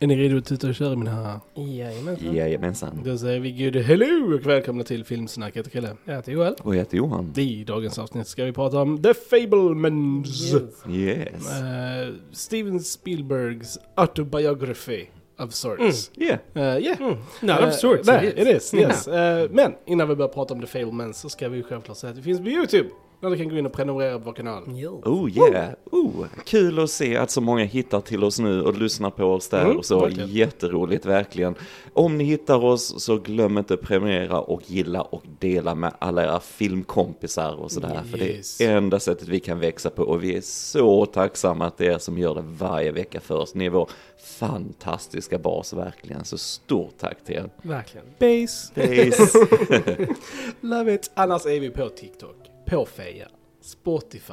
Är ni redo att tuta och köra mina herrar? Jajamensan. Jajamensan. Då säger vi good hello och välkomna till Filmsnack. Jag heter Kalle. Jag heter Joel. Och jag heter Johan. I dagens avsnitt ska vi prata om The Fablemans. Yes. Eh, Steven Spielbergs autobiography of sorts. Yeah. Eh, yeah. Mm. No, Eh, of sorts. nej, it is. it is, yes. Eh, men innan vi börjar prata om The Fablemans så ska vi självklart säga att det finns på YouTube. Där du kan gå in och prenumerera på vår kanal. Jo. Oh yeah. Oh, kul att se att så många hittar till oss nu och lyssnar på oss där Mm, och så. verkligen. Jätteroligt, verkligen. Om ni hittar oss så glöm inte prenumerera och gilla och dela med alla era filmkompisar och sådär. För det Yes. är enda sättet vi kan växa på och vi är så tacksamma att det är er som gör det varje vecka för oss. Ni är vår fantastiska bas verkligen. Så stort tack till er. Verkligen. Base. Peace. Love it. Annars är vi på TikTok, på Feja, Spotify,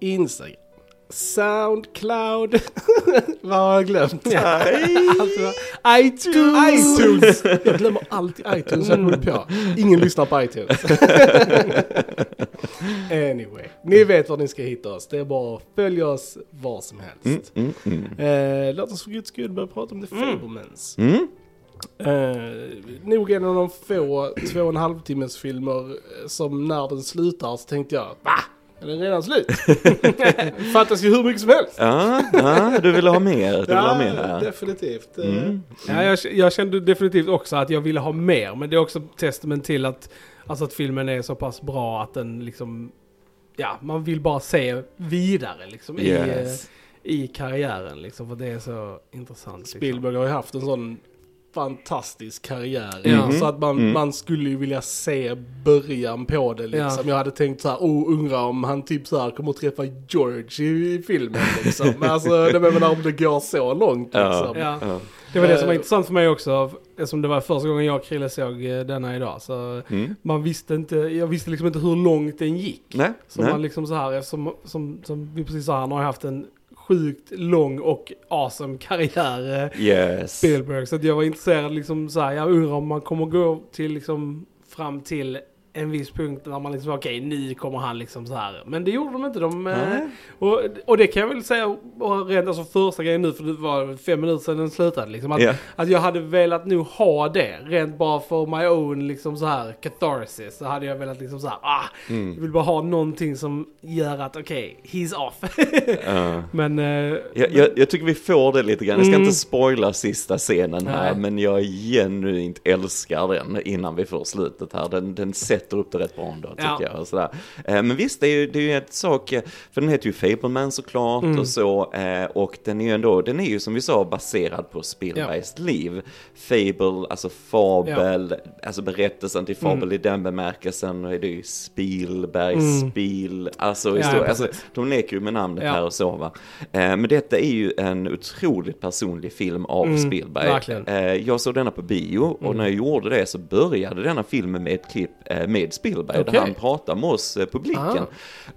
Instagram, Soundcloud. Vad har jag glömt? Alltså, iTunes! iTunes! Jag glömmer alltid iTunes jag kommer på. Ingen lyssnar på iTunes. anyway, ni vet var ni ska hitta oss. Det är bara att följa oss var som helst. Mm, mm. Eh, låt oss för guds skull börja prata om The Fablemans. Mm. Eh, nog en av de få två och en halv timmes filmer eh, som när den slutar så tänkte jag va? Är den redan slut? Fattas ju hur mycket som helst. Ja, ja, du ville ha mer. Du vill ha mer här. definitivt. Eh, Mm. Ja, jag, jag kände definitivt också att jag ville ha mer. Men det är också testament till att, alltså att filmen är så pass bra att den liksom... Ja, man vill bara se vidare liksom i, Yes. eh, i karriären liksom. För det är så intressant. Liksom. Spielberg har ju haft en sån fantastisk karriär. Ja. Så att man, Mm. man skulle ju vilja se början på det liksom. Ja. Jag hade tänkt så här, oh, undrar om han typ så här kommer att träffa George i, i filmen liksom. Men alltså, det menar om det går så långt Ja. liksom. Ja. Ja. Det var det som var Eh, intressant för mig också. Eftersom det var första gången jag och Krille såg eh, denna idag. Så Mm. man visste inte, jag visste liksom inte hur långt den gick. Nej, Så nej. man liksom så här, som, som, som vi precis sa, han har haft en sjukt lång och awesome karriär, eh, Yes. Spielberg. Så jag var intresserad liksom så här, jag undrar om man kommer gå till liksom fram till en viss punkt när man liksom, okej nu kommer han liksom så här. Men det gjorde de inte. De, eh, och, och det kan jag väl säga, rent alltså första grejen nu, för det var fem minuter sedan den slutade liksom. Att, Ja. att jag hade velat nu ha det, rent bara för my own liksom så här catharsis. Så hade jag velat liksom så här, ah, Mm. jag vill bara ha någonting som gör att okej, he's off. Ja. men, eh, Jag, jag, jag tycker vi får det lite grann. Jag ska Mm. inte spoila sista scenen här, Nej. men jag genuint älskar den innan vi får slutet här. Den, den sätter upp det rätt bra ändå, tycker Ja. jag. Och sådär. Eh, men visst, det är ju, det är ju ett sak, eh, för den heter ju Fableman såklart Mm. och så, eh, och den är ju ändå, den är ju som vi sa baserad på Spielbergs liv. Fable, alltså fabel, alltså berättelsen till fabel Mm. i den bemärkelsen, och det är ju Spielberg, Mm. Spiel, alltså, Ja, historia, alltså de leker ju med namnet Ja. här och så va. Men detta är ju en otroligt personlig film av Mm, Spielberg. verkligen. Jag såg denna på bio och Mm. när jag gjorde det så började denna filmen med ett klipp med Spielberg Okej. där han pratar med oss eh, publiken.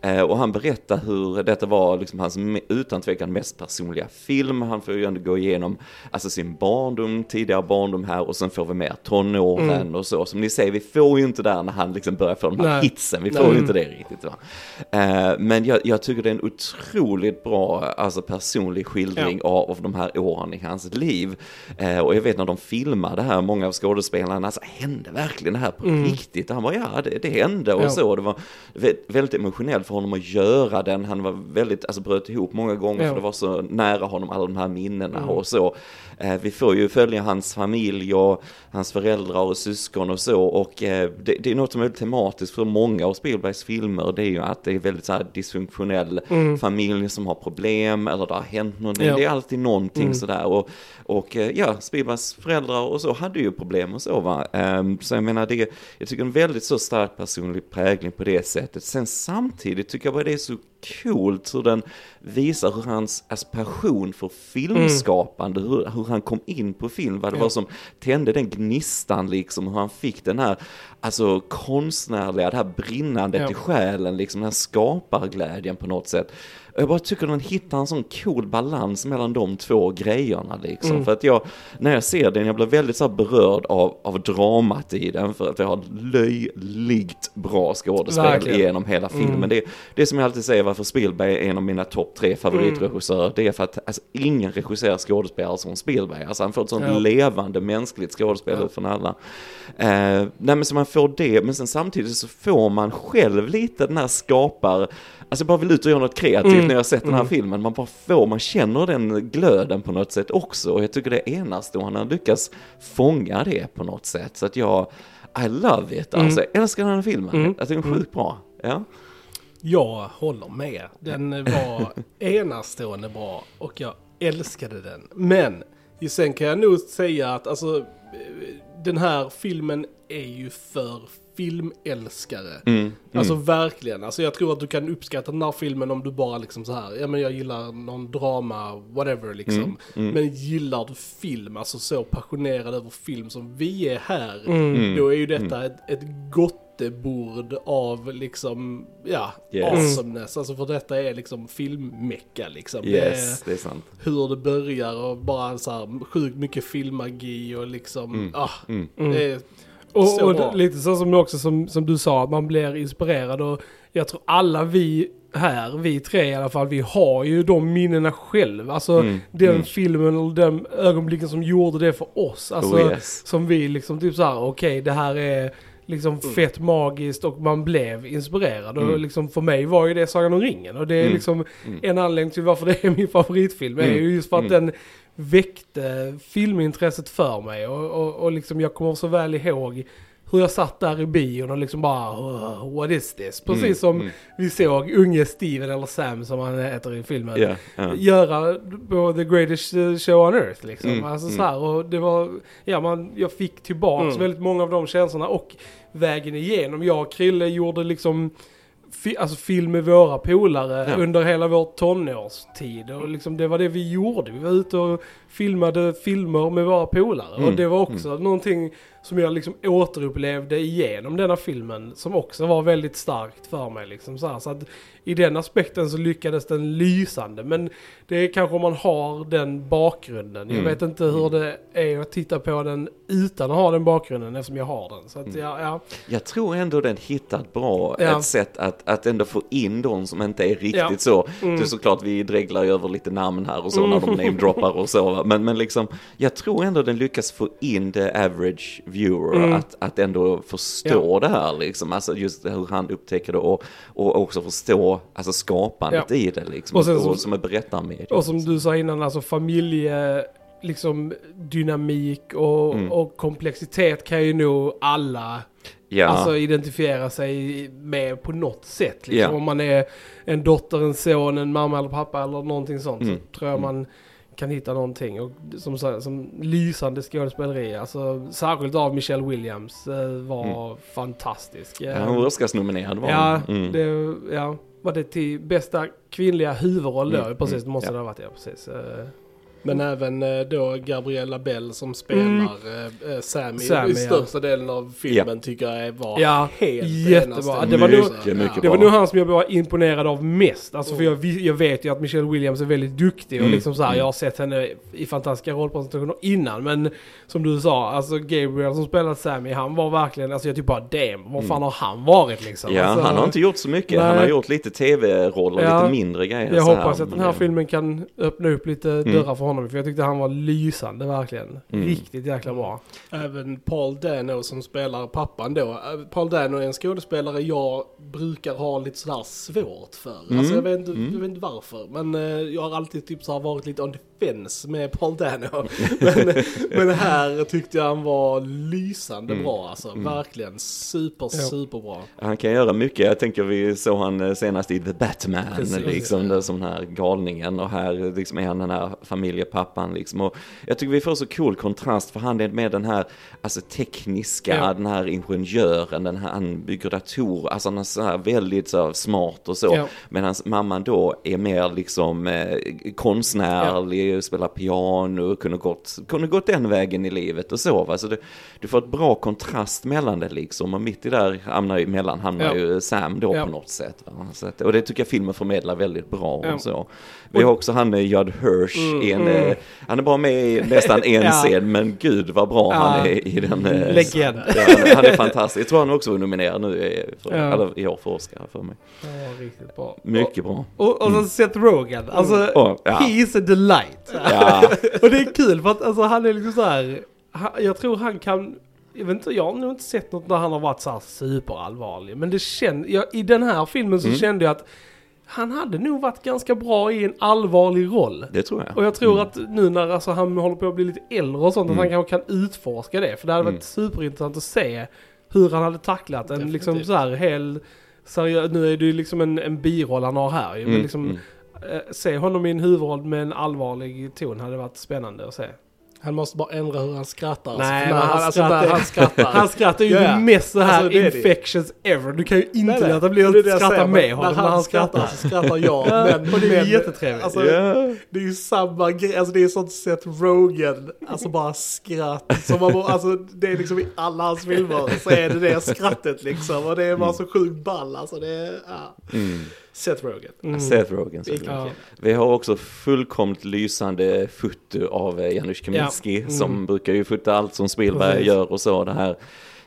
Eh, och han berättar hur detta var liksom hans utan tvekan mest personliga film. Han får ju ändå gå igenom alltså sin barndom, tidigare barndom här och sen får vi mer tonåren Mm. och så. Som ni säger, vi får ju inte där när han liksom börjar få de här Nej. hitsen, vi får Nej. ju inte det riktigt. Va? Eh, men jag, jag tycker det är en otroligt bra alltså personlig skildring av, av de här åren i hans liv. Och jag vet när de filmade här, många av skådespelarna, alltså hände verkligen det här på riktigt? Han var ja, det, det hände och Mm. Ja. så. Det var vä- väldigt emotionellt för honom att göra den. Han var väldigt, alltså bröt ihop många gånger Ja. för det var så nära honom, alla de här minnena Mm. och så. Eh, vi får ju följa hans familj och hans föräldrar och syskon och så. Och eh, det, det är något som är tematiskt för många av Spielbergs filmer. Det är ju att det är väldigt så här dysfunktionell familj som har problem eller det har hänt någonting. Mm. Ja. Det är alltid någonting Mm. sådär. Och, och eh, ja, Spielbergs föräldrar och så hade ju problem och så va. Ehm, så jag menar, det, jag tycker en väldigt så stark personlig prägling på det sättet. Sen samtidigt tycker jag bara det är så coolt hur den visar hur hans alltså, passion för filmskapande, hur, hur han kom in på film, vad det Ja. var som tände den gnistan liksom, hur han fick den här, alltså konstnärliga, det här brinnandet Ja. i själen, liksom den här skaparglädjen på något sätt. Jag bara tycker den hittar en sån cool balans mellan de två grejerna liksom. Mm. För att jag, när jag ser den, jag blir väldigt så berörd av, av dramat i den. För att jag har löjligt bra skådespel Verkligen. genom hela filmen. Mm. Det, det som jag alltid säger, varför Spielberg är en av mina topp tre favoritregissörer, det är för att alltså, ingen regisserar skådespelare som Spielberg. Alltså han får ett sånt Ja. levande mänskligt skådespel Ja. från alla. Eh, nej men så man får det, men sen samtidigt så får man själv lite den här skapar, alltså jag bara vill ut och göra något kreativt Mm. när jag har sett den här Mm. filmen. Man bara får, man känner den glöden på något sätt också. Och jag tycker det är enastående han lyckas fånga det på något sätt. Så att jag, I love it. Alltså, jag älskar den här filmen. Mm. Jag tycker den är sjukt bra. Ja. Jag håller med. Den var enastående bra och jag älskade den. Men sen kan jag nog säga att alltså, den här filmen är ju för filmälskare. Mm. Alltså verkligen. Alltså jag tror att du kan uppskatta den här filmen om du bara liksom så här, ja men jag gillar någon drama, whatever liksom. Mm, Men gillar du film, alltså så passionerad över film som vi är här, Mm. då är ju detta ett, ett gottebord av liksom, ja, Yes. awesomeness. Alltså för detta är liksom filmmecka liksom. Det är Yes, det är sant. hur det börjar och bara så här sjukt mycket filmmagi och liksom, ah, Mm. det är Och, Så och lite så som också som, som du sa, att man blir inspirerad och jag tror alla vi här, vi tre i alla fall, vi har ju de minnena själv. Alltså Mm, den mm. filmen och den ögonblicken som gjorde det för oss. Alltså Oh, yes. som vi liksom typ såhär, okej det här är liksom fett magiskt och man blev inspirerad. Och Mm. liksom för mig var ju det Sagan om ringen. Och det är Mm. liksom Mm. en anledning till varför det är min favoritfilm. är Mm. ju just för att Mm. den väckte filmintresset för mig. Och, och, och liksom jag kommer så väl ihåg hur jag satt där i bion och liksom bara "Oh, what is this? Precis Mm, som mm. vi såg unge Steven eller Sam som han heter i filmen. Ja, ja. Göra på the greatest show on earth liksom. Mm, alltså mm. så här, och det var, ja man, jag fick tillbaks Mm. väldigt många av de känslorna och vägen igenom. Jag och Krille gjorde liksom fi, alltså film med våra polare Ja. under hela vår tonårstid. Och liksom det var det vi gjorde. Vi var ute och filmade filmer med våra polare. Mm, Och det var också någonting som jag liksom återupplevde igenom denna filmen. Som också var väldigt starkt för mig. Liksom så, så att i den aspekten så lyckades den lysande. Men det är kanske om man har den bakgrunden. Jag Mm. vet inte hur det är att titta på den utan att ha den bakgrunden eftersom jag har den. Så att ja, ja. Jag tror ändå den hittat bra Ja. ett sätt att, att ändå få in de som inte är riktigt Ja. så. Mm. Det är såklart vi dreglar ju över lite namn här och så när de namedroppar och så. Men, men liksom, jag tror ändå den lyckas få in the average viewer Mm. att, att ändå förstå det här liksom. Alltså just hur han upptäcker det och, och också förstå alltså skapandet Ja. i det liksom. Och Och, sen så- som är berättarmediet. Och som du sa innan, alltså familje, liksom dynamik och, Mm. och komplexitet kan ju nog alla Ja, alltså, identifiera sig med på något sätt. Liksom. Ja. Om man är en dotter, en son, en mamma eller pappa eller någonting sånt. Mm. Så tror jag man kan hitta någonting. Och som, som lysande skådespeleri, alltså särskilt av Michelle Williams, eh, var fantastisk. ja, Eh, hon var Oscarsnominerad var Ja. Mm. det, ja, var det till bästa kvinnliga huvudroll då? Mm, Precis, mm, det måste ja. det ha varit, ja precis. Men även eh, då Gabriella Bell som spelar Mm. eh, eh, Sammy, Sammy, i ja. största delen av filmen tycker jag var Ja, helt jättebra. Det var nog- Mycket, mycket Det var nog han som jag var imponerad av mest. Alltså för Mm. jag, vi- jag vet ju att Michelle Williams är väldigt duktig och Mm. liksom så här, Mm. jag har sett henne i fantastiska rollpresentationer innan. Men som du sa, alltså Gabriel som spelar Sammy, han var verkligen, alltså jag typ bara damn, vad fan har han varit liksom? Mm. Ja, alltså, han har inte gjort så mycket. Han Nej. har gjort lite tv-roller, Ja. lite mindre grejer. Jag så hoppas här. att den här Men- filmen kan öppna upp lite dörrar för honom. För jag tyckte han var lysande verkligen. Mm. Riktigt jäkla bra. Även Paul Dano som spelar pappan då. Eh, Paul Dano är en skådespelare jag brukar ha lite sådär svårt för. Mm. Alltså jag vet, inte, Mm. jag vet inte varför. Men eh, jag har alltid typ så här varit lite on the fence med Paul Dano. men, men här tyckte jag han var lysande Mm. bra alltså. Verkligen super, superbra. Han kan göra mycket. Jag tänker vi såg han eh, senast i The Batman, Precis. liksom, det, som den här galningen. Och här eh, liksom är han den här familjepappan liksom. Och jag tycker vi får så cool kontrast för han är med den här, alltså tekniska, Ja. den här ingenjören, den här, han bygger datorer, alltså han är så här väldigt så här, smart och så. Ja. Medan mamman då är mer liksom eh, konstnärlig, spelar piano, kunde gått, kunde gått den vägen i livet och så. Va? Så du, du får ett bra kontrast mellan det liksom. Och mitt i där hamnar ju, mellan hamnar Ja. ju Sam då Ja. på något sätt. Va? Så att, och det tycker jag filmen förmedlar väldigt bra Ja. och så. Vi har också han eh, Judd Hirsch Mm, i en mm. eh, han är bara med i nästan en Ja. scen, men gud vad bra Ja. han är i den. eh, Legend. Ja, han, är, fantastisk. Jag tror han också var nominerad nu i, för, Ja. eller, i år för Oscar för mig. Ja, riktigt bra. Mycket bra. Och, och så Seth Rogen, alltså Oh, ja. he is a delight. Ja, Och det är kul för att alltså, han är liksom så här. han, jag tror han kan, jag vet inte, jag har nog inte sett något där han har varit så här superallvarlig. Men det kände, jag, i den här filmen så Mm. kände jag att han hade nog varit ganska bra i en allvarlig roll. det tror jag. Och jag tror Mm. att nu när alltså, han håller på att bli lite äldre och sånt, Mm. att han kanske kan utforska det. För det hade varit Mm. superintressant att se hur han hade tacklat en Definitivt. liksom så här hel, seriös, nu är det ju liksom en, en biroll han har här men Mm, liksom mm. Se honom i en huvudroll med en allvarlig ton hade varit spännande att se. Han måste bara ändra hur han skrattar. Nej, alltså, men han han, alltså, skrattar- han skrattar. Han skrattar ju Ja, ja. mest så här Alltså, är det. infections ever. Du kan ju inte Nej, låta bli att skratta säger, med honom när han skrattar. så skrattar jag. Ja, men, och det är men, jättetrevligt. Alltså, Ja. Det är ju samma grej, alltså det är sånt Seth Rogen, alltså bara skratt. Som man, bara- alltså det är liksom i alla hans filmer så är det det skrattet liksom. Och det är bara så sjukt ball alltså. Det är, ja. Mm. Seth Rogen. Mm. Seth Rogen. såklart. Ja. Vi har också fullkomligt lysande foto av eh, Janusz Kaminski Ja. som Mm. brukar ju fota allt som Spielberg Precis. gör och så. Det här,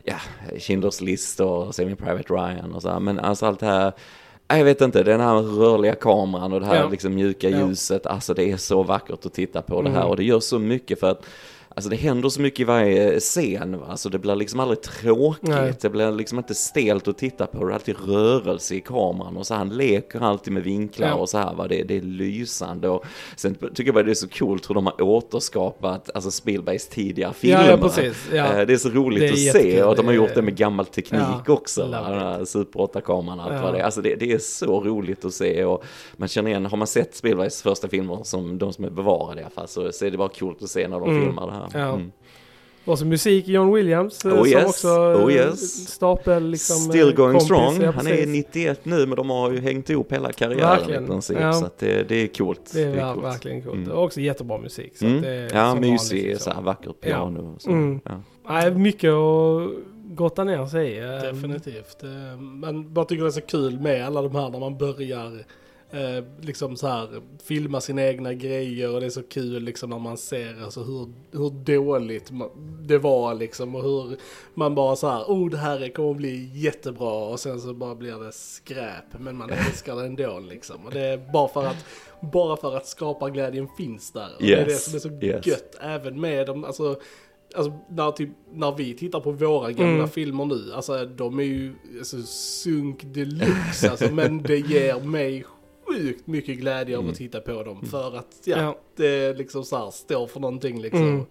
ja, Schindler's list och Saving Private Ryan och så här. Men alltså allt det här, jag vet inte, den här rörliga kameran och det här Ja. liksom mjuka Ja. ljuset. Alltså det är så vackert att titta på det här Mm. och det gör så mycket för att Alltså det händer så mycket i varje scen va? Alltså det blir liksom aldrig tråkigt. Nej. Det blir liksom inte stelt att titta på. Det är alltid rörelse i kameran och så han leker alltid med vinklar Ja. och så här va. Det, det är lysande och sen tycker jag bara det är så coolt hur de har återskapat alltså Spielbergs tidigare filmer. Ja, precis. Ja. Eh, Det är så roligt är att jättekul. se och de har gjort det med gammal teknik Ja, också. Va? Super 8-kameran och allt Ja. vad det är. Alltså det, det är så roligt att se och man känner igen, har man sett Spielbergs första filmer som de som är bevarade i alla fall så, så är det bara coolt att se när de Mm. filmar det här. Ja. Mm. Och så musik John Williams eh, Oh som yes, också oh eh, yes. stapel liksom. Still eh, going kompis, strong. ja, Han är precis. 91 nu men de har ju hängt ihop hela karriären Verkligen. i princip. Ja. Så att det, det är coolt. Det är, ver- coolt. verkligen coolt. Mm. Och också jättebra musik. Så Mm. att det är Ja, mysig, vanligt, så här vackert piano. och Så. Mm. Ja. Nej, mycket att grotta ner sig i. Definitivt. Man bara tycker det är så kul med alla de här när man börjar eh, liksom så här filma sina egna grejer och det är så kul liksom när man ser alltså hur, hur dåligt det var liksom och hur man bara så här, oh det här är- kommer att bli jättebra och sen så bara blir det skräp men man älskar det ändå liksom och det är bara för att bara för att skapa glädjen finns där och det är det Yes, som är så yes. gött även med dem, alltså Alltså när, typ, när vi tittar på våra gamla Mm. filmer nu, alltså de är ju alltså, sunk deluxe alltså, men det ger mig sjukt mycket glädje av Mm. att titta på dem för att ja, Ja. det liksom så här står för någonting liksom. Mm.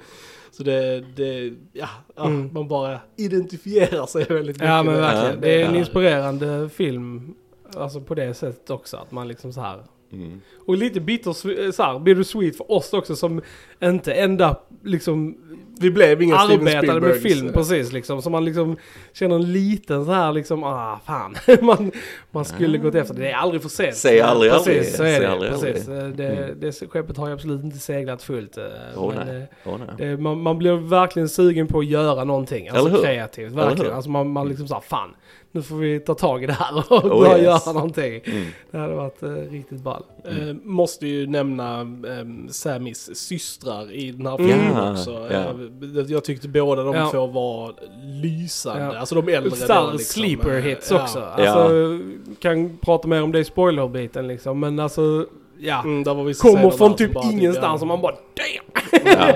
Så det, det ja, ja Mm. man bara identifierar sig väldigt mycket. Ja men verkligen. Det är en inspirerande film. Alltså på det sättet också. Att man liksom så här. Mm. Och lite bitter, så här, bittersweet för oss också som inte ända liksom Vi blev inga Steven arbetade med Spielbergs. film precis liksom. Så man liksom känner en liten så här liksom, ah fan. man, man skulle gått efter det. Det är aldrig för sent. Säg aldrig precis, aldrig. så är Säg det. aldrig precis. aldrig. Det, Mm. det, skeppet har ju absolut inte seglat fullt. eh, Åh men, nej. eh, Åh, nej. det, man, man blir verkligen sugen på att göra någonting. Alltså Eller hur? kreativt. Eller Verkligen. hur? Alltså man, man liksom såhär, fan. Nu får vi ta tag i det här och Oh, börja yes. göra någonting. Mm. Det hade varit eh, riktigt ball. Eh, måste ju nämna eh, Sammys systrar i den här Mm. filmen Ja, också. ja. Eh, jag tyckte båda de Ja. två var lysande. Ja. Alltså de äldre Starr då liksom. sleeper hits ja. också. Alltså, kan prata mer om det i spoilerbiten liksom. Men alltså, ja. Mm, där var vissa Kommer från typ ingenstans och man bara damn! Ja.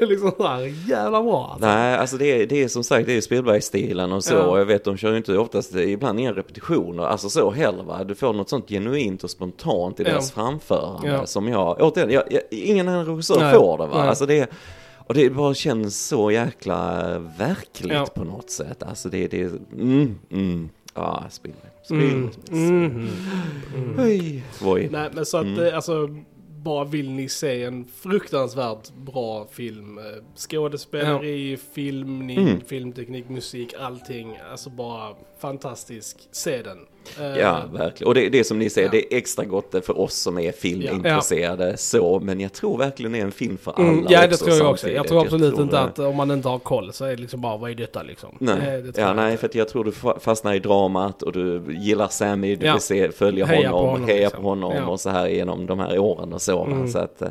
liksom såhär, jävla bra alltså. Nej, alltså det är, det är som sagt, det är Spielberg-stilen och så. Ja. Och jag vet, de kör ju inte oftast, ibland inga repetitioner, alltså så heller va. Du får något sånt genuint och spontant i Ja. deras framförande Ja. som jag, återigen, jag, jag, ingen annan regissör Nej. får det va. Nej. Alltså det, och det bara känns så jäkla verkligt Ja. på något sätt. Alltså det, det, mm, mm. Ja, Spielberg. Mm. Mm. Mm. Oj. Oj. Nej men så att Mm. eh, alltså bara vill ni se en fruktansvärt bra film. eh, Skådespeleri, filmning, Mm. filmteknik, musik, allting. Alltså bara fantastisk. Se den. Eh, Ja, verkligen. Och det, det som ni säger, Ja. det är extra gott för oss som är filmintresserade så, men jag tror verkligen det är en film för alla Mm, ja det också tror jag också. Jag tror absolut tror inte att om man inte har koll så är det liksom bara vad är detta liksom. Nej, Det, ja, jag nej inte. för jag tror du fa- fastnar i dramat och du gillar Sammy, du Ja. vill se, följa Heja på honom, honom, heja liksom. på honom Ja. och så här genom de här åren och så. Mm. så att, eh,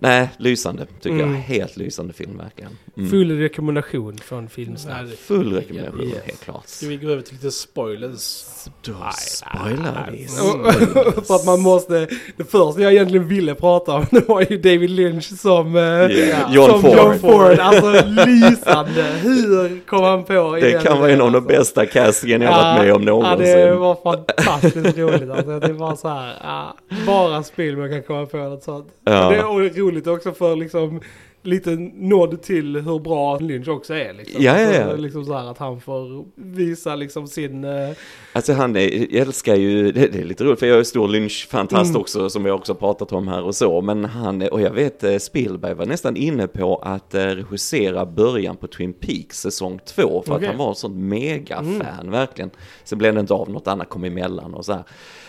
Nej, lysande tycker Mm. jag. Helt lysande film verkligen. Mm. Full rekommendation från Filmsnack. Nej, Full rekommendation, Ja, ja. helt klart. Ska vi gå över till lite spoilers? Då spoilar vi. Och- För att man måste, det första jag egentligen ville prata om det var ju David Lynch som, Yeah. John som Ford. John Ford. Alltså lysande. Hur kom han på Det kan vara en av de alltså? bästa castingen jag varit med om Ja, någonsin. det var fantastiskt roligt. Alltså, det var så här, ja, bara Spielberg kan komma på något sånt. Ja. Det är roligt också för liksom lite nod till hur bra Lynch också är. Liksom. Ja, ja, ja. Alltså, liksom så här att han får visa liksom sin... eh, Alltså han är, jag älskar ju, det, det är lite roligt för jag är stor Lynch-fantast Mm. också som vi också pratat om här och så. Men han, och jag vet eh, Spielberg var nästan inne på att eh, regissera början på Twin Peaks säsong två. För Okej. att han var ett sånt mega-fan verkligen. Sen blev det inte av, något annat kom emellan och så här.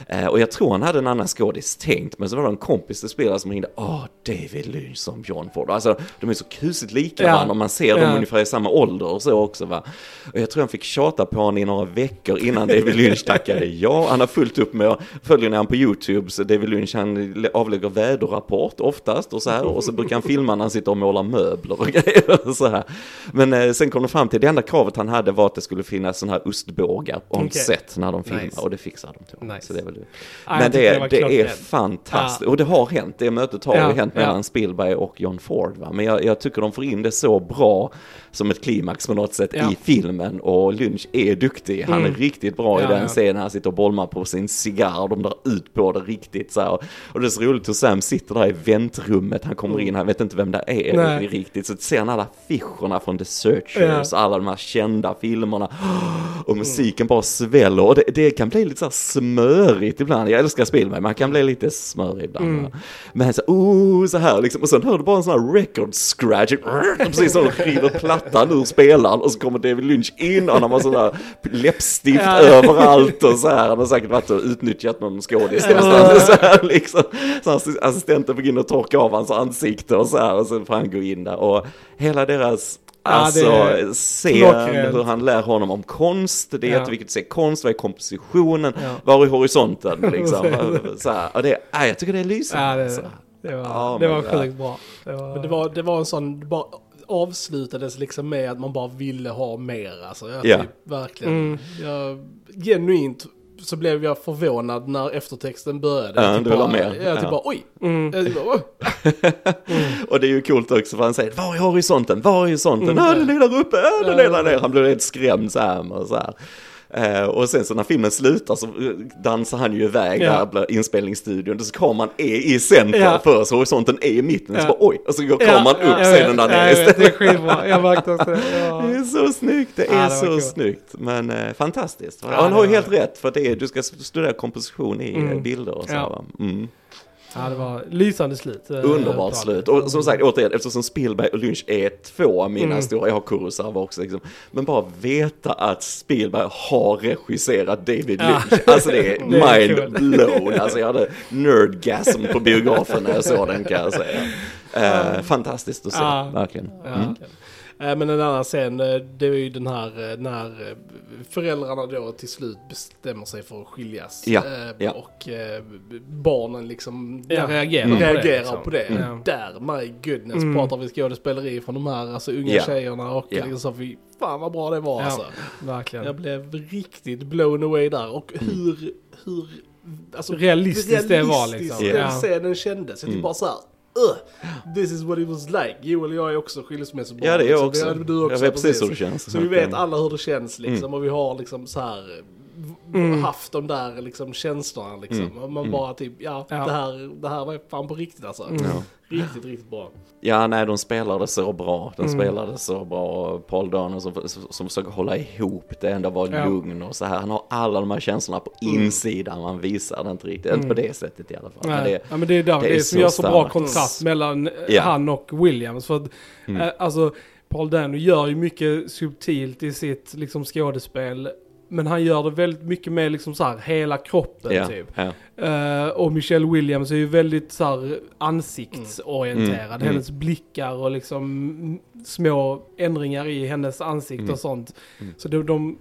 Eh, och jag tror han hade en annan skådis tänkt. Men så var det en kompis till spelare som ringde, åh David Lynch som John Ford. Alltså de är så kusligt lika Ja. varandra man ser dem Ja. ungefär i samma ålder och så också va. Och jag tror han fick tjata på honom i några veckor innan David Lynch tackade ja. Han har fullt upp med, följer han på YouTube så David Lynch han avlägger väderrapport oftast och så här. Och så brukar han filma när han sitter och målar möbler och grejer och så här. Men eh, sen kom de fram till, det enda kravet han hade var att det skulle finnas sådana här ostbågar on Okej. set när de filmar Nice. och det fixar de till. Nice. Så det är väl det. Ja, Men det, det det, är fantastiskt. Ja. Och det har hänt, det mötet har Ja, hänt ja. mellan Spielberg och John Ford. Va? Men jag, jag tycker de får in det så bra som ett klimax på något sätt Ja. i filmen. Och Lynch är duktig, han Mm. är riktigt bra Ja, i den ja. scenen. Han sitter och bolmar på sin cigarr, de drar ut på det riktigt så här. Och det är så roligt hur Sam sitter där i väntrummet, han kommer in, han vet inte vem det är Mm. Nej. riktigt. Så ser han alla affischerna från The Searchers, alla de här kända filmerna. Och musiken bara sväller och det, det kan bli lite så här smörigt ibland. Jag älskar Spielberg, man kan bli lite smörig ibland. Mm. Men så, oh, så här liksom. Och sen hör du bara en sån här record scratch. Precis som de river plattan ur spelaren. Och så kommer David Lynch in och han har där läppstift Ja. överallt och så här. Han har säkert varit och utnyttjat någon skådis någonstans. Så här liksom. Så assistenten får gå in och torka av hans ansikte och så här. Och så får han gå in där. Och hela deras Ja, Alltså, är se klockrent. hur han lär honom om konst, det är Ja. jätteviktigt att se konst, vad är kompositionen, Ja. var är horisonten liksom. så här, och det, äh, jag tycker det är lysande. Ja, det, så. det var, Ja, det var det- sjukt bra. Det var, Men det var, det var en sån, det bara avslutades liksom med att man bara ville ha mer. Alltså, jag Ja. typ, verkligen. Mm. Jag, genuint så blev jag förvånad när eftertexten började. Ja, typ du vill bara, ha mer. Jag typ Ja. bara, oj. Mm. Jag typ bara, oj. Och det är ju coolt också för han säger, var är horisonten, var är horisonten, Mm. ja den är där uppe, ja den är där nere. Han blir helt skrämd så här och så här. Eh, och sen så när filmen slutar så eh, dansar han ju iväg Ja. där, inspelningsstudion, så kameran är i center Ja. för så horisonten är i mitten, så Ja. bara oj, och så går kameran upp jag scenen där nere istället. Det är skitbra. Jag märkte också det. Det Ja. är så snyggt, det Ja, är det så kul. snyggt. Men eh, fantastiskt. Ja, han har ju helt rätt för det är, du ska studera komposition i Mm. eh, bilder och så. Ja. Mm. Ja, det var lysande slut. eh, Underbart tal. slut. Och som sagt, återigen, eftersom Spielberg och Lynch är två av mina Mm. stora, jag har Kurosawa också liksom. Men bara veta att Spielberg har regisserat David Ja. Lynch. Alltså det är Det är mind kul. blown. Alltså jag hade nerdgasm på biografen när jag såg den kan jag säga. Eh, fantastiskt att se, Ja. verkligen. Ja. Mm. Eh, Men en annan scen, eh, det är ju den här eh, när föräldrarna då till slut bestämmer sig för att skiljas. Ja, ja. Och barnen liksom Ja, reagerar Mm. på det. reagerar liksom. på det. Ja. Där, my goodness, Mm. pratar vi skådespeleri från de här alltså, unga Ja. tjejerna och Ja. liksom så, fy fan vad bra det var Ja, alltså. verkligen. Jag blev riktigt blown away där och Mm. hur, hur alltså, Realistiskt det var realistiskt liksom. den Ja. scenen kändes. Jag Mm. typ bara såhär, uh, this is what it was like. Joel och jag är också skilsmässobarn. Ja, det är jag liksom. också. Du också. jag vet precis hur det känns. Så vi vet alla hur det känns liksom och vi har liksom så här Mm. haft de där liksom känslorna liksom. Mm. Man Mm. bara typ, ja, Ja. Det, här, det här var fan på riktigt alltså. Mm. Ja. Riktigt, riktigt bra. Ja, nej, de spelade så bra. De Mm. spelade så bra. Paul Dano som, som försöker hålla ihop det, ändå vara Ja. lugn och så här. Han har alla de här känslorna på Mm. insidan, man visar det inte riktigt. Mm. Inte på det sättet i alla fall. Men det, ja, men det är, där, det det är som så gör så bra kontrast mellan eh, Ja. han och Williams. För att, Mm. eh, alltså, Paul Dano gör ju mycket subtilt i sitt liksom, skådespel. Men han gör det väldigt mycket med liksom så här, hela kroppen ja, typ. ja. Eh, och Michelle Williams är ju väldigt så här, ansiktsorienterad. Mm, mm. Hennes blickar och liksom mm, små ändringar i hennes ansikte Mm. och sånt. Mm. Så de, de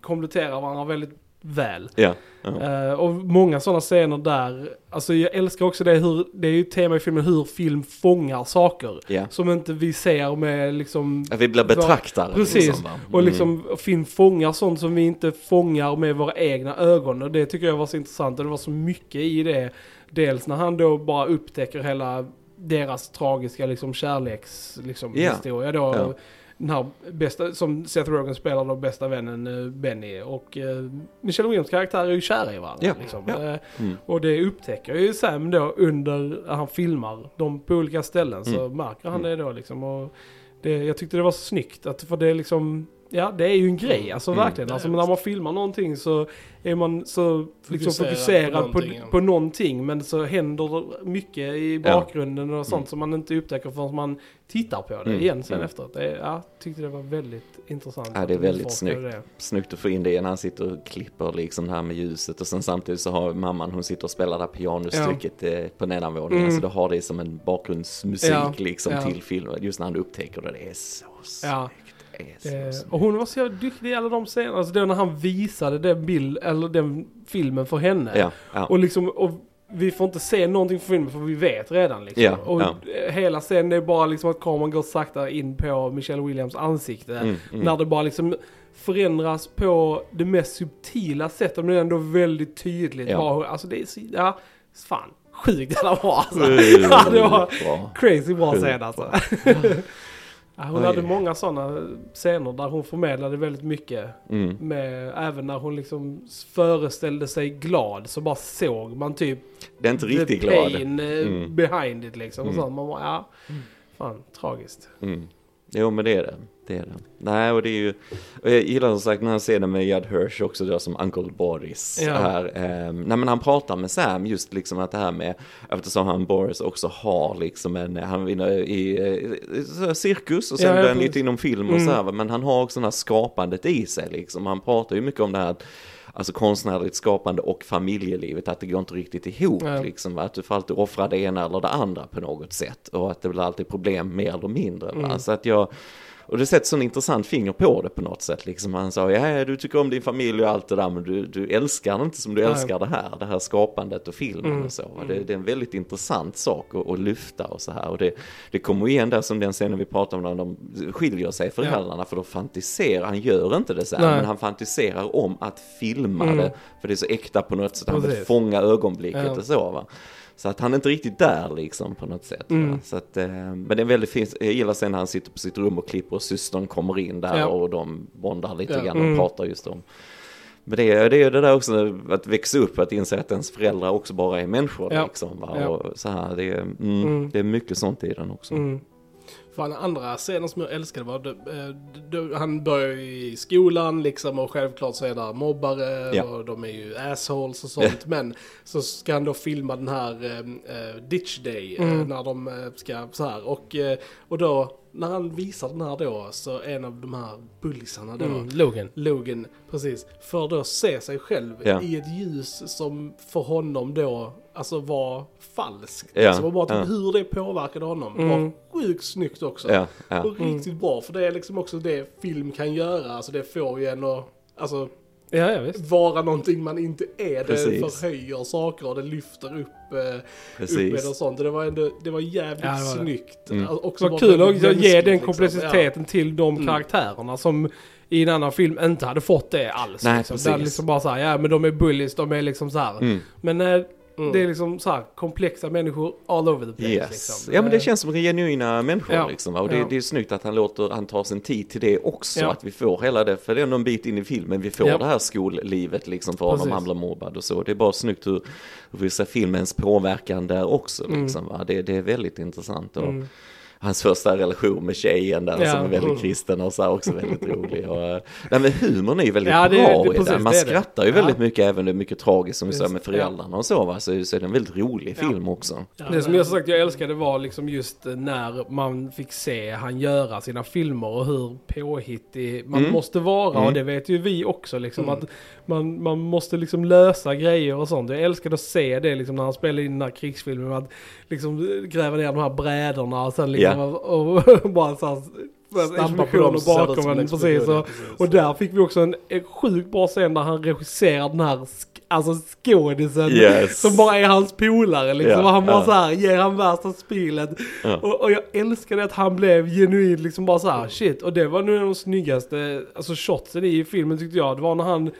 kompletterar varandra väldigt väl. Ja. ja. Eh, och många sådana scener där, alltså jag älskar också det hur, det är ju tema i filmen hur film fångar saker. Ja. Som inte vi ser med liksom... Att vi blir betraktare. Precis, liksom, va? och Mm. liksom film fångar sånt som vi inte fångar med våra egna ögon. Och det tycker jag var så intressant och det var så mycket i det. Dels när han då bara upptäcker hela deras tragiska liksom kärleks liksom, historia då. Den här bästa, som Seth Rogen spelar då bästa vännen eh, Benny och eh, Michelle Williams karaktär är ju kära i varandra. Ja, Liksom. ja. Eh, Mm. och det upptäcker ju Sam då under han filmar dem på olika ställen så Mm. märker han det då liksom. Och det, jag tyckte det var så snyggt att för det är liksom Ja det är ju en grej alltså Mm. verkligen. Ja, Alltså när man filmar någonting så är man så liksom Fokuserad på på, ja. på någonting men så händer mycket i Ja. bakgrunden och sånt Mm. som man inte upptäcker förrän man tittar på det Mm. igen sen Mm. efteråt. Det, ja, tyckte det var väldigt intressant. Ja, det är väldigt snyggt. det. Snyggt att få in det när han sitter och klipper liksom här med ljuset och sen samtidigt så har mamman hon sitter och spelar det här pianostycket eh, på nedanvåningen Mm. så då har det som en bakgrundsmusik Ja, liksom ja. till filmen. Just när han upptäcker det, det är så snyggt. Eh, och hon var så duktig i alla de scenerna. Alltså det när han visade den bild, eller den filmen för henne. Ja, ja. Och liksom, och vi får inte se någonting från filmen för vi vet redan liksom. Ja, och hela scenen är bara liksom att kameran går sakta in på Michelle Williams ansikte. Mm, mm. När det bara liksom förändras på det mest subtila sättet. Men det är ändå väldigt tydligt. Ja. Alltså det är så, ja, fan. Sjukt jävla bra alltså. Mm, det var bra. crazy bra scen alltså. Ja, hon Oj. hade många sådana scener där hon förmedlade väldigt mycket. Mm. Med, även när hon liksom föreställde sig glad så bara såg man typ Det är inte riktigt glad. pain eh, Mm. behind it liksom. Och Mm. så, man bara, ja, fan tragiskt. Mm. Jo men det är det. Det är det. Nej och det är ju, och jag gillar som sagt när han ser det med Judd Hirsch också då som Uncle Boris. Ja. Här, ehm, nej men han pratar med Sam just liksom att det här med, eftersom han Boris också har liksom en, han vinner i eh, så- cirkus och sen Ja, ja, lite inom film och Mm. så här, men han har också det här skapandet i sig liksom. Han pratar ju mycket om det här Alltså konstnärligt skapande och familjelivet, att det går inte riktigt ihop Ja. liksom. Att du får alltid offra det ena eller det andra på något sätt. Och att det blir alltid problem mer eller mindre. Mm. Så att jag, och det sätter sån intressant finger på det på något sätt. Liksom han sa, ja du tycker om din familj och allt det där, men du, du älskar det inte som du Nej. älskar det här. Det här skapandet och filmen Mm. och så. Det, det är en väldigt intressant sak att, att lyfta och så här. Och det, det kommer igen där som den scenen vi pratade om när de skiljer sig föräldrarna. För då fantiserar, han gör inte det så här, men han fantiserar om att filma Mm. det. För det är så äkta på något sätt, han vill fånga ögonblicket Ja. och så va. Så att han är inte riktigt där liksom på något sätt. Mm. Så att, eh, men det är väldigt fint, jag gillar sen när han sitter på sitt rum och klipper och systern kommer in där Ja. och de bondar lite Ja. grann och Mm. pratar just om. Men det är, det är det där också att växa upp, att inse att ens föräldrar också bara är människor Ja. liksom. Va? Och så här, det, är, mm, Mm. det är mycket sånt i den också. Mm. Fan, andra scenen som jag älskade var, det, eh, det, han börjar ju i skolan liksom och självklart så är det mobbare Ja. och de är ju assholes och sånt. Men så ska han då filma den här eh, Ditch Day Mm. när de ska så här. Och, och då när han visar den här då så en av de här bullisarna då. Mm. Logan. Logan, precis, för då se sig själv Ja. i ett ljus som för honom då, alltså var falskt. Ja, Liksom, och bara typ ja. hur det påverkade honom Mm. var sjukt snyggt också. Ja, ja. Och riktigt bra, för det är liksom också det film kan göra. Alltså det får ju en att alltså, Ja, ja visst. vara någonting man inte är. Det Precis. förhöjer saker och det lyfter upp, eh, upp med och sånt. Det var, ändå, det var jävligt Ja, det var det. snyggt. Mm. Alltså, Det också var bara kul att ge den liksom. komplexiteten till de Mm. karaktärerna som i en annan film inte hade fått det alls. Nej, liksom. precis. Där liksom bara såhär, ja men de är bullies, de är liksom så här. Mm. Men eh. Mm. det är liksom så här komplexa människor all over the place. Yes. Liksom. Ja men det Eh, känns som genuina människor Ja. liksom. Och det, Ja. det är snyggt att han låter, han tar sin tid till det också. Ja. Att vi får hela det, för det är ändå en bit in i filmen, vi får det här skollivet liksom för honom, han blir mobbad och så. Det är bara snyggt hur, hur vi ser filmens påverkan där också Mm. liksom. Va? Det, det är väldigt intressant. Och, Mm. Hans första relation med tjejen där Ja. som är väldigt kristen och så här också väldigt rolig. Och, eh, nej men humorn är ju väldigt Ja, det- bra det- i den. Man det skrattar ju väldigt mycket även det är mycket tragiskt som vi sa med föräldrarna och så va. Så, så är det en väldigt rolig film också. Det som jag sagt jag älskade var liksom just när man fick se han göra sina filmer och hur påhittig man Mm. måste vara. Mm. Och det vet ju vi också liksom Mm. att man, man måste liksom lösa grejer och sånt. Jag älskade att se det liksom när han spelade in den här krigsfilmen. Att liksom gräva ner de här brädorna och sen liksom och, och bara så här Stampa på dem bakom en. Precis, och, och där fick vi också en, en sjukt bra scen där han regisserar den här Alltså skådisen Yes. som bara är hans polare liksom. Och han bara ja. så här ger han värsta spelet. Ja. Och, och jag älskade att han blev genuint liksom bara så här shit. Och det var nu en av de snyggaste alltså shotsen i filmen tyckte jag. Det var när han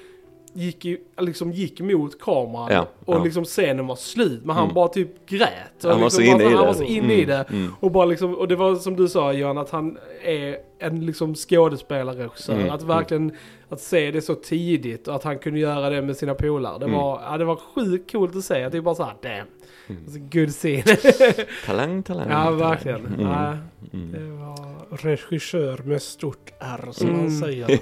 gick, i, liksom gick mot kameran Ja, och ja. liksom scenen var slut. Men han Mm. bara typ grät. Han var liksom så inne bara i Han det. var så inne i Mm, det. mm. Och, bara liksom, och det var som du sa Johan, att han är en liksom skådespelarregissör. Mm, Att verkligen att se det så tidigt och att han kunde göra det med sina polare. Det, Mm. var, ja, det var sjukt coolt att se. Att det är bara så här, damn. Mm. Alltså, good scene. Talang, talang. ja, talang. verkligen. Mm. Ja, Mm. det var... Regissör med stort R som Mm. man säger.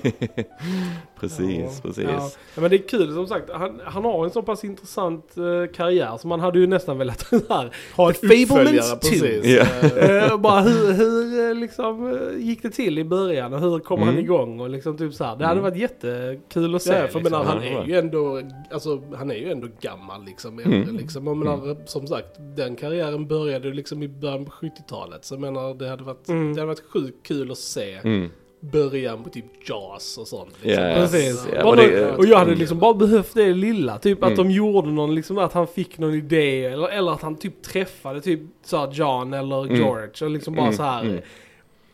Precis, Ja, precis. Ja. ja, men det är kul som sagt. Han, han har en så pass intressant eh, karriär så man hade ju nästan velat här, Ha ett uppföljare, 2. precis. Ja. Eh, bara hur, hur eh, liksom, gick det till i början och hur kom Mm. han igång och liksom typ så här. Det hade Mm. varit jättekul att se. Ja, för liksom. menar, han är ju ändå, alltså han är ju ändå gammal liksom. Mm. Äldre, liksom. Och menar, som sagt, den karriären började liksom i början på 70-talet. Så jag menar, det hade varit, Mm. det hade varit sjukt kul att se Mm. början på typ Jaws och sånt. Liksom. Ja, Precis. Ja, Bara- och det- och jag hade liksom bara behövt det lilla. Typ att Mm. de gjorde någon, liksom att han fick någon idé. Eller, eller att han typ träffade typ så här John eller Mm. George. Och liksom bara Mm, så här.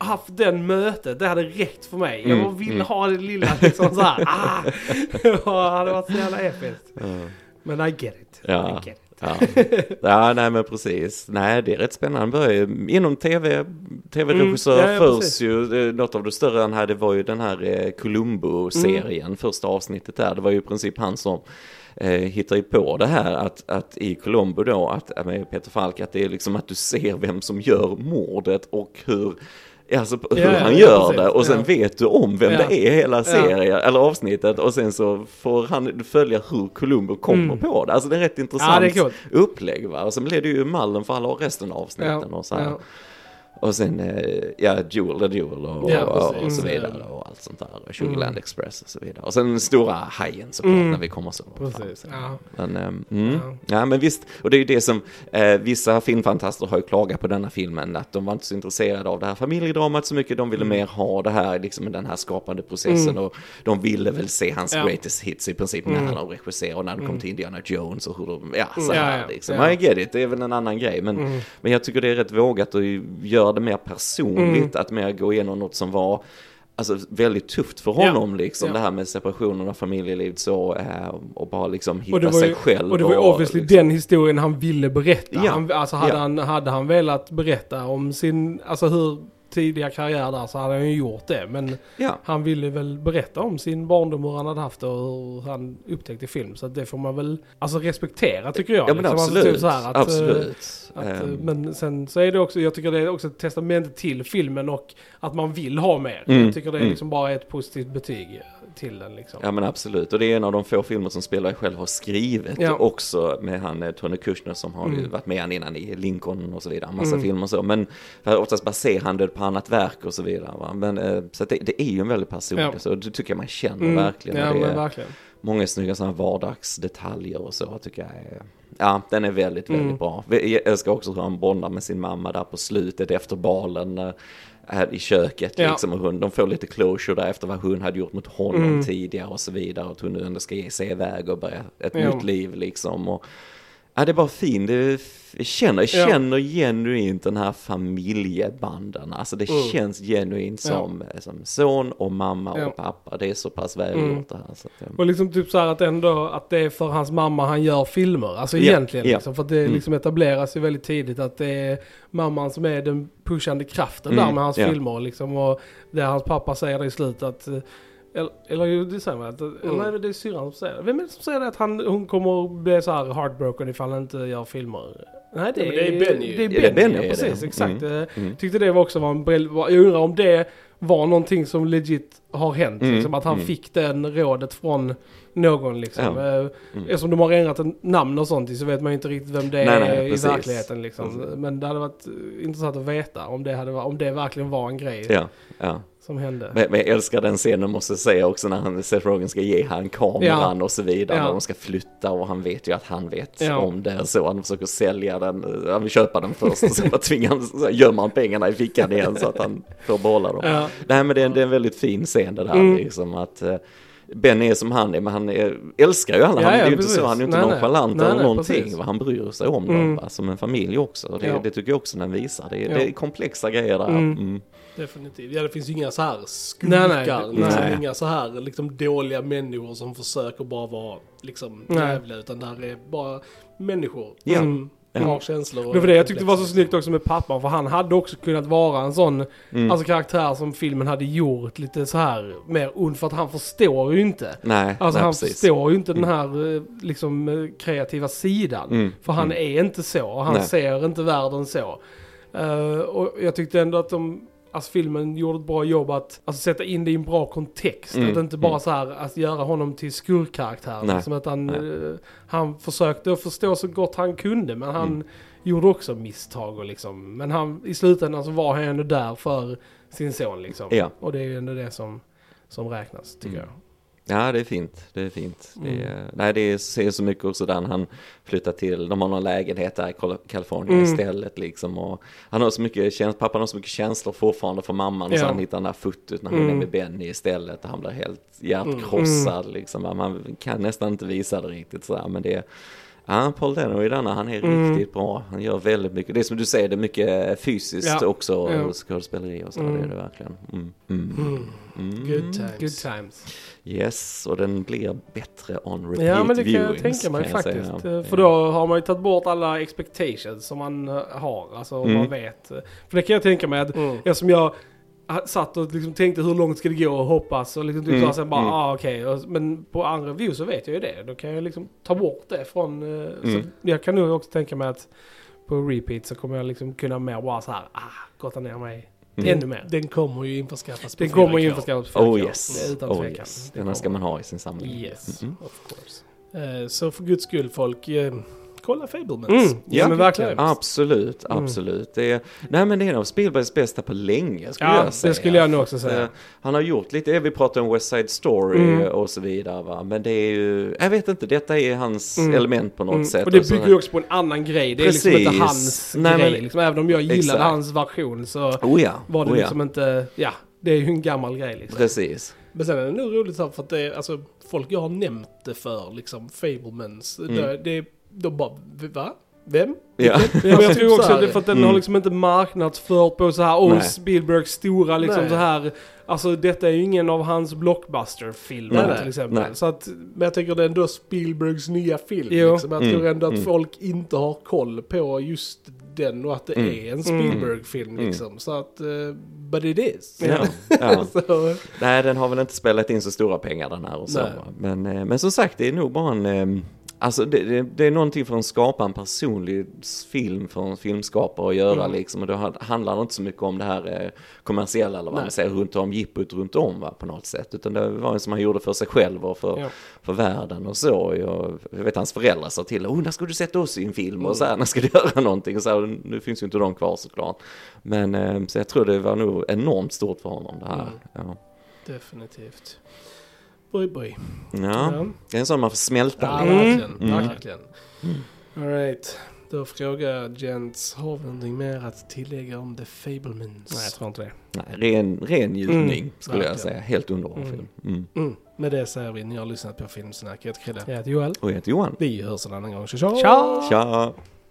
Mm. Haft den mötet, det hade räckt för mig. Jag Mm, bara ville mm. ha det lilla liksom så här. Ah! det hade varit så jävla episkt. Ja. Men I get it. Ja. I get it. Ja. ja, nej men precis. Nej, det är rätt spännande. Han började inom tv, tv-regissör Mm, ja, ja, precis. först ju. eh, Något av det större han hade var ju den här eh, Columbo-serien, Mm. första avsnittet där. Det var ju i princip han som eh, hittade ju på det här att, att i Columbo då, att, äh, med Peter Falk, att det är liksom att du ser vem som gör mordet och hur Alltså hur Ja, ja, han ja, gör precis. det och sen Ja. vet du om vem Ja. det är hela serien eller avsnittet och sen så får han följa hur Columbo kommer Mm. på det. Alltså det är rätt Ja, intressant det är upplägg va. Och sen blev det ju mallen för alla resten av avsnitten och så här. Och sen, eh, ja, Jewel the Jewel och, Ja, och, och så Mm. vidare och allt sånt där. Och Sugarland Express och så vidare. Och sen den stora hajen såklart Mm. när vi kommer så Precis. fram. Ja. Men, ehm, mm. Ja. ja. men visst, och det är ju det som eh, vissa filmfantaster har ju klagat på denna filmen, att de var inte så intresserade av det här familjedramat så mycket, de ville mer ha det här, liksom den här skapande processen Mm. och de ville väl se hans Ja. greatest hits i princip när Mm. han har regisserat och när det kom till Indiana Jones och hur de, ja så Mm. Här liksom. I get it, det är väl en annan grej, men, Mm. men jag tycker det är rätt vågat att göra det mer personligt, Mm. att mer gå igenom något som var Alltså väldigt tufft för Ja. honom liksom, Ja. det här med separationen av familjeliv så, eh, och bara liksom hitta Och det var sig ju, själv. och det var ju obviously liksom- den historien han ville berätta. Ja. Han, alltså hade, Ja. han, hade han velat berätta om sin, alltså hur tidiga karriär där så hade han ju gjort det. Men Ja, han ville väl berätta om sin barndom, hur han hade haft det och hur han upptäckte film. Så att det får man väl alltså respektera tycker jag. ja men liksom. Alltså, absolut. typ så här att, eh, absolut. Att, Ehm, men sen så är det också, jag tycker det är också ett testament till filmen och att man vill ha mer. Mm, Jag tycker det är mm. liksom bara ett positivt betyg till den liksom. Ja men absolut, och det är en av de få filmer som spelare själv har skrivit Ja. också med han eh, Tony Kushner som har ju Mm. varit med han innan i Lincoln och så vidare, en massa Mm. filmer och så. Men oftast baserar han det på annat verk och så vidare. Va? Men, eh, så det, det är ju en väldigt personlig, Ja. så det tycker jag man känner Mm, verkligen. Ja det men verkligen. Många snygga sådana vardagsdetaljer och så tycker jag är, ja den är väldigt, väldigt Mm. bra. Jag älskar också hur han bondar med sin mamma där på slutet efter balen. eh, Här i köket Ja. liksom och hon, de får lite closure där efter vad hon hade gjort mot honom Mm. tidigare och så vidare. Att hon nu ändå ska ge sig iväg och börja ett Ja. nytt liv liksom. Och, ja det är bara fint, det, jag känner, jag Ja. känner genuint den här familjebanden. Alltså det Mm. känns genuint som, som son och mamma Ja. och pappa. Det är så pass välgjort Mm. det här. Så att, eh, Och liksom typ så här att ändå att det är för hans mamma han gör filmer. Alltså Ja, egentligen ja. liksom. För att det Mm. liksom etableras ju väldigt tidigt att det är mamman som är den pushande kraften Mm, där med hans ja. filmer liksom. Och där hans pappa säger det i slutet att eh, eller, eller det säger man att, eller nej det är syrran som säger det. Vem är det som säger det att han, hon kommer att bli så här heartbroken ifall han inte gör filmer? Nej det, Ja, men det är Benny ju. Det är Ja, det är Benny, Benny, ja, är precis det. exakt. Mm. Eh, mm. Tyckte det var också var en brill- Jag undrar om det var någonting som legit har hänt. Mm, Liksom, att han mm. fick den rådet från någon liksom. Ja. Eh, Mm. Eftersom de har ändrat namn och sånt så vet man ju inte riktigt vem det Nej, är nej, i precis. verkligheten liksom. Precis. Men det hade varit eh, intressant att veta om det, hade, om det verkligen var en grej Ja, ja. som hände. Men, men jag älskar den scenen måste jag säga också när han, Seth Rogen ska ge han kameran och så vidare. Ja. När de ska flytta och han vet ju att han vet om det. Så han försöker sälja den, han vill köpa den först och sen bara tvingar han, så gömmer han pengarna i fickan igen så att han får behålla dem. Nej men det är, det är en väldigt fin scen det där Mm. liksom att eh, Ben är som han är, men han är, älskar ju alla. Ja, han, det ja, är ju inte så, han är ju inte Nej, nonchalant Nej, eller nej, någonting. precis. va. Han bryr sig om Mm. dem, va, som en familj också. Det, Ja. det tycker jag också den visar. Det är, Ja. det är komplexa grejer där. Mm. Mm. Definitivt. Ja, det finns ju inga så här skurkar. Nej, nej, liksom, nej. Inga så här liksom dåliga människor som försöker bara vara liksom Nej. jävliga. Utan där är bara människor Ja. som Ja. har känslor. och Det var det jag tyckte var så snyggt också med pappan, för han hade också kunnat vara en sån Mm. alltså, karaktär som filmen hade gjort lite så här mer ond, för att han förstår ju inte. Nej, Alltså nej, han precis. förstår ju inte den här eh, liksom eh, kreativa sidan. Mm, För han mm. är inte så, han Nej. ser inte världen så. Eh, och jag tyckte ändå att de, alltså filmen gjorde ett bra jobb att alltså, sätta in det i en bra kontext. Mm, Att inte bara mm. så här att göra honom till skurkkaraktär. Nej, Liksom att han, nej. eh, han försökte att förstå så gott han kunde, men han Mm. gjorde också misstag och liksom. Men han, i slutändan så var han ändå där för sin son liksom. Ja. Och det är ju ändå det som, som räknas, tycker Mm. jag. Ja, det är fint. Det är fint. Det Mm. är, nej, det är, ser så mycket också där han flyttar till, de har någon lägenhet där i Kal- Kalifornien Mm. istället liksom. Och han har så mycket, pappan har så mycket känslor fortfarande för mamman. Och Ja. så han hittar den där fotot när han Mm. är med Benny istället. Och han blir helt hjärtkrossad liksom. Man kan nästan inte visa det riktigt sådär. Men det är, Ja, Paul Dano i denna, han är Mm. riktigt bra. Han gör väldigt mycket. Det är som du säger, det är mycket fysiskt Ja. också. Ja. Och skådespeleri och så, Mm. det är det verkligen. Mm. Mm. Mm. Mm. Good times. Good times. Yes, och den blir bättre on repeat Ja men det kan jag viewings, tänka mig faktiskt. säga. Eh, För då har man ju tagit bort alla expectations som man eh, har. Alltså om Mm. man vet. För det kan jag tänka mig att Mm. eftersom jag satt och liksom tänkte hur långt ska det gå och hoppas och liksom typ Mm, så sen bara mm. ah okej. Och- Men på andra view så vet jag ju det. Då kan jag liksom ta bort det från. eh, Så Mm. jag kan nog också tänka mig att på repeat så kommer jag liksom kunna mer bara så här ah gotta ner mig Mm. ännu mer. Den kommer ju införskaffas Den kommer 4K. ju införskaffas på Oh 4K. yes, Utan oh tvekan. yes. Det Denna ska man ha i sin samling. Yes, Mm. of course. Eh, Så för guds skull folk, eh, kolla Fablemans. Mm, ja, men verkligen. Absolut, Mm. absolut. Det är, nej men det är en av Spielbergs bästa på länge skulle Ja, jag säga. det skulle jag nog också säga. Eh, Han har gjort lite, vi pratar om West Side Story Mm. och så vidare va. Men det är ju, jag vet inte, detta är hans Mm. element på något Mm, sätt. Och det bygger ju också på en annan grej. Det är liksom inte hans Nej, grej. men- liksom, även om jag gillade Exakt. hans version så Oh ja, var det oh ja. liksom inte, ja, det är ju en gammal grej liksom. Precis. Men sen är det nog roligt för att det är, alltså, folk jag har nämnt det för, liksom, Fablemans, Mm. det, det, de bara, va? Vem? Ja. Jag Typ tror så också det är för att den Mm. har liksom inte marknadsfört på så här, Nej. Spielbergs stora liksom Nej. så här. Alltså detta är ju ingen av hans blockbuster-filmer till exempel. Nej. Så att, Men jag tycker det är ändå Spielbergs nya film. Jo. Liksom. Jag Mm, tror ändå att mm. folk inte har koll på just den och att det Mm. är en Spielberg-film liksom. Så att, uh, but it is. Ja. ja. Så, Nej, den har väl inte spelat in så stora pengar den här och så. Men, eh, men som sagt, det är nog bara en... eh, Alltså det, det, det är någonting för att skapa en personlig film för en filmskapare att göra Mm. liksom. Och då ha- handlar det inte så mycket om det här eh, kommersiella eller vad Nej. man säger, runt om, jippot runt om va, på något sätt. Utan det var en som han gjorde för sig själv och för, Ja. för världen och så. Jag, jag vet hans föräldrar sa till oh, när ska du sätta oss i en film Mm. och så här, när ska du göra någonting och så här, nu finns ju inte de kvar såklart. Men eh, så jag tror det var nog enormt stort för honom det här. Mm. Ja. definitivt. Boy boy. Ja, det är en sån man får smälta Ja, lite. verkligen. Mm. verkligen. Alright. Då frågar jag Gents, har vi någonting mer att tillägga om The Fablemans? Nej, jag tror inte det. Nej, ren, ren njutning Mm, skulle jag verkligen. säga. Helt underbar Mm. film. Mm. Mm. Med det säger vi, ni har lyssnat på Filmsnack. Jag heter Chrille. Jag heter Joel. Och jag heter Johan. Vi hörs en annan gång. Tja! Ciao! Tja!